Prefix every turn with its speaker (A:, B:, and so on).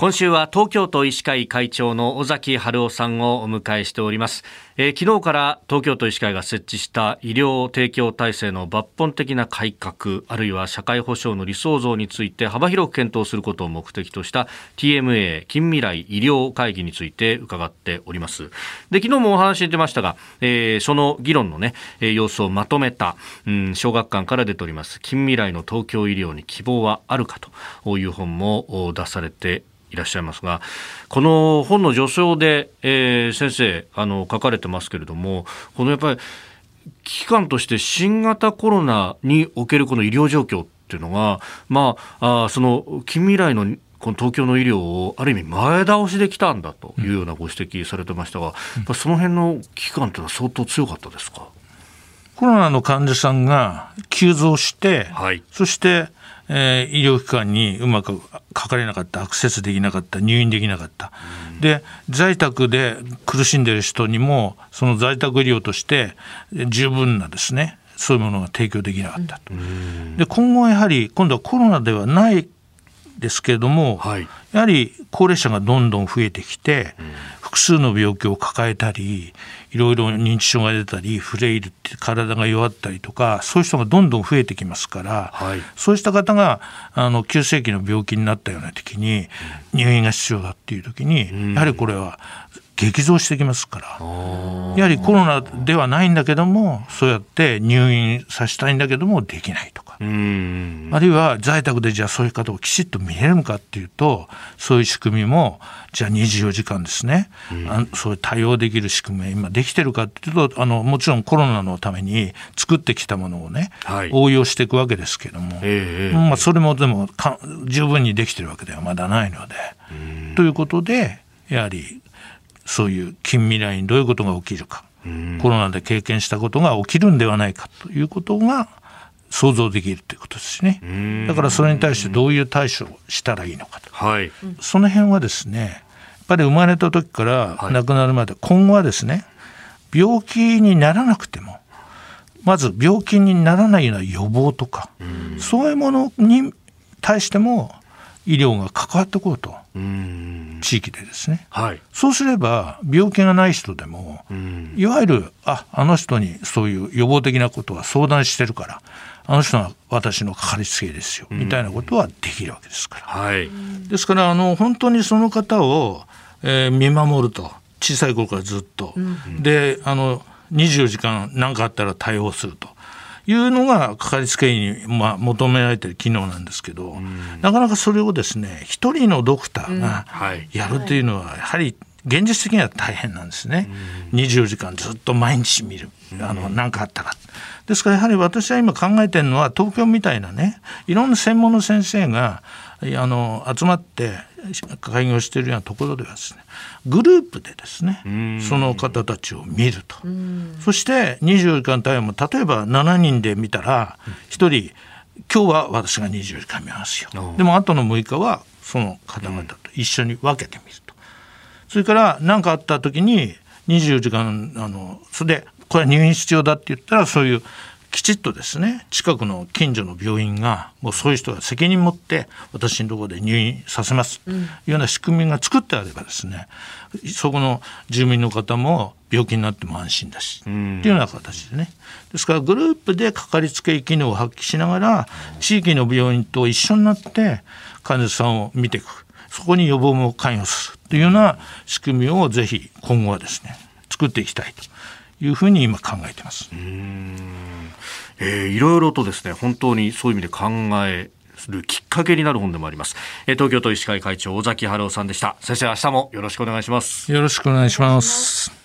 A: 今週は東京都医師会会長の尾崎春夫さんをお迎えしております、えー、昨日から東京都医師会が設置した医療提供体制の抜本的な改革あるいは社会保障の理想像について幅広く検討することを目的とした TMA 近未来医療会議について伺っております。で昨日もお話に出ましたが、えー、その議論のね、えー、様子をまとめた、うん、小学館から出ております。近未来の東京医療に希望はあるかという本も出されていらっしゃいますがこの本の序章で、えー、先生あの書かれてますけれどもこのやっぱり危機感として新型コロナにおけるこの医療状況っていうのが、まあ、あその近未来のこの東京の医療をある意味前倒しできたんだというようなご指摘されてましたが、うん、その辺の危機感というのは相当強かったですか？
B: コロナの患者さんが急増して、はい、そしてえー、医療機関にうまくかかれなかったアクセスできなかった入院できなかった、で在宅で苦しんでる人にもその在宅医療として十分なですねそういうものが提供できなかったと。で今後はやはり今度はコロナではないですけれども、はい、やはり高齢者がどんどん増えてきて、うん、複数の病気を抱えたりいろいろ認知症が出たりフレイルって体が弱ったりとかそういう人がどんどん増えてきますから、はい、そうした方があの急性期の病気になったような時に入院が必要だっていう時に、うん、やはりこれは激増してきますから。やはりコロナではないんだけどもそうやって入院させたいんだけどもできないとかあるいは在宅でじゃあそういう方をきちっと見れるのかっていうとそういう仕組みもじゃあ24時間ですね、あそういう対応できる仕組みが今できてるかっていうとあのもちろんコロナのために作ってきたものをね、はい、応用していくわけですけども、えー、まあ、それもでも十分にできてるわけではまだないので。ということでやはりそういう近未来にどういうことが起きるか、コロナで経験したことが起きるんではないかということが想像できるということですね。だからそれに対してどういう対処をしたらいいのかと。はい、その辺はですね、やっぱり生まれた時から亡くなるまで、今後はですね、病気にならなくても、まず病気にならないような予防とか、そういうものに対しても医療が関わってこうと地域でですね、はい、そうすれば病気がない人でもいわゆるああの人にそういう予防的なことは相談してるからあの人は私のかかりつけですよ。みたいなことはできるわけですから、はい、ですからあの本当にその方を、えー、見守ると。小さい頃からずっと、であの24時間何かあったら対応すると。いうのがかかりつけ医に、まあ、求められてる機能なんですけど、なかなかそれをですね一人のドクターがやるというのはやはり現実的には大変なんですね、うん、24時間ずっと毎日見る。あの何かあったら。ですからやはり私は今考えてるのは東京みたいなねいろんな専門の先生があの集まって開業しているようなところではですねグループでですねその方たちを見ると。そして24時間対応も例えば7人で見たら1人今日は私が24時間見ますよ。でもあとの6日はその方々と一緒に分けてみると。それから何かあった時に24時間あのそれでこれは入院必要だって言ったらそういうきちっとですね近くの近所の病院がもうそういう人が責任持って私のところで入院させます。というような仕組みが作ってあればですねそこの住民の方も病気になっても安心だし、っていうような形でね。ですからグループでかかりつけ医機能を発揮しながら地域の病院と一緒になって患者さんを見ていく。そこに予防も関与する。というような仕組みをぜひ今後はですね作っていきたいというふうに今考えてます。
A: えー、いろいろとですね本当にそういう意味で考えるきっかけになる本でもあります、えー、東京都医師会会長尾崎春夫さんでした。先生明日もよろしくお願いします。
B: よろしくお願いします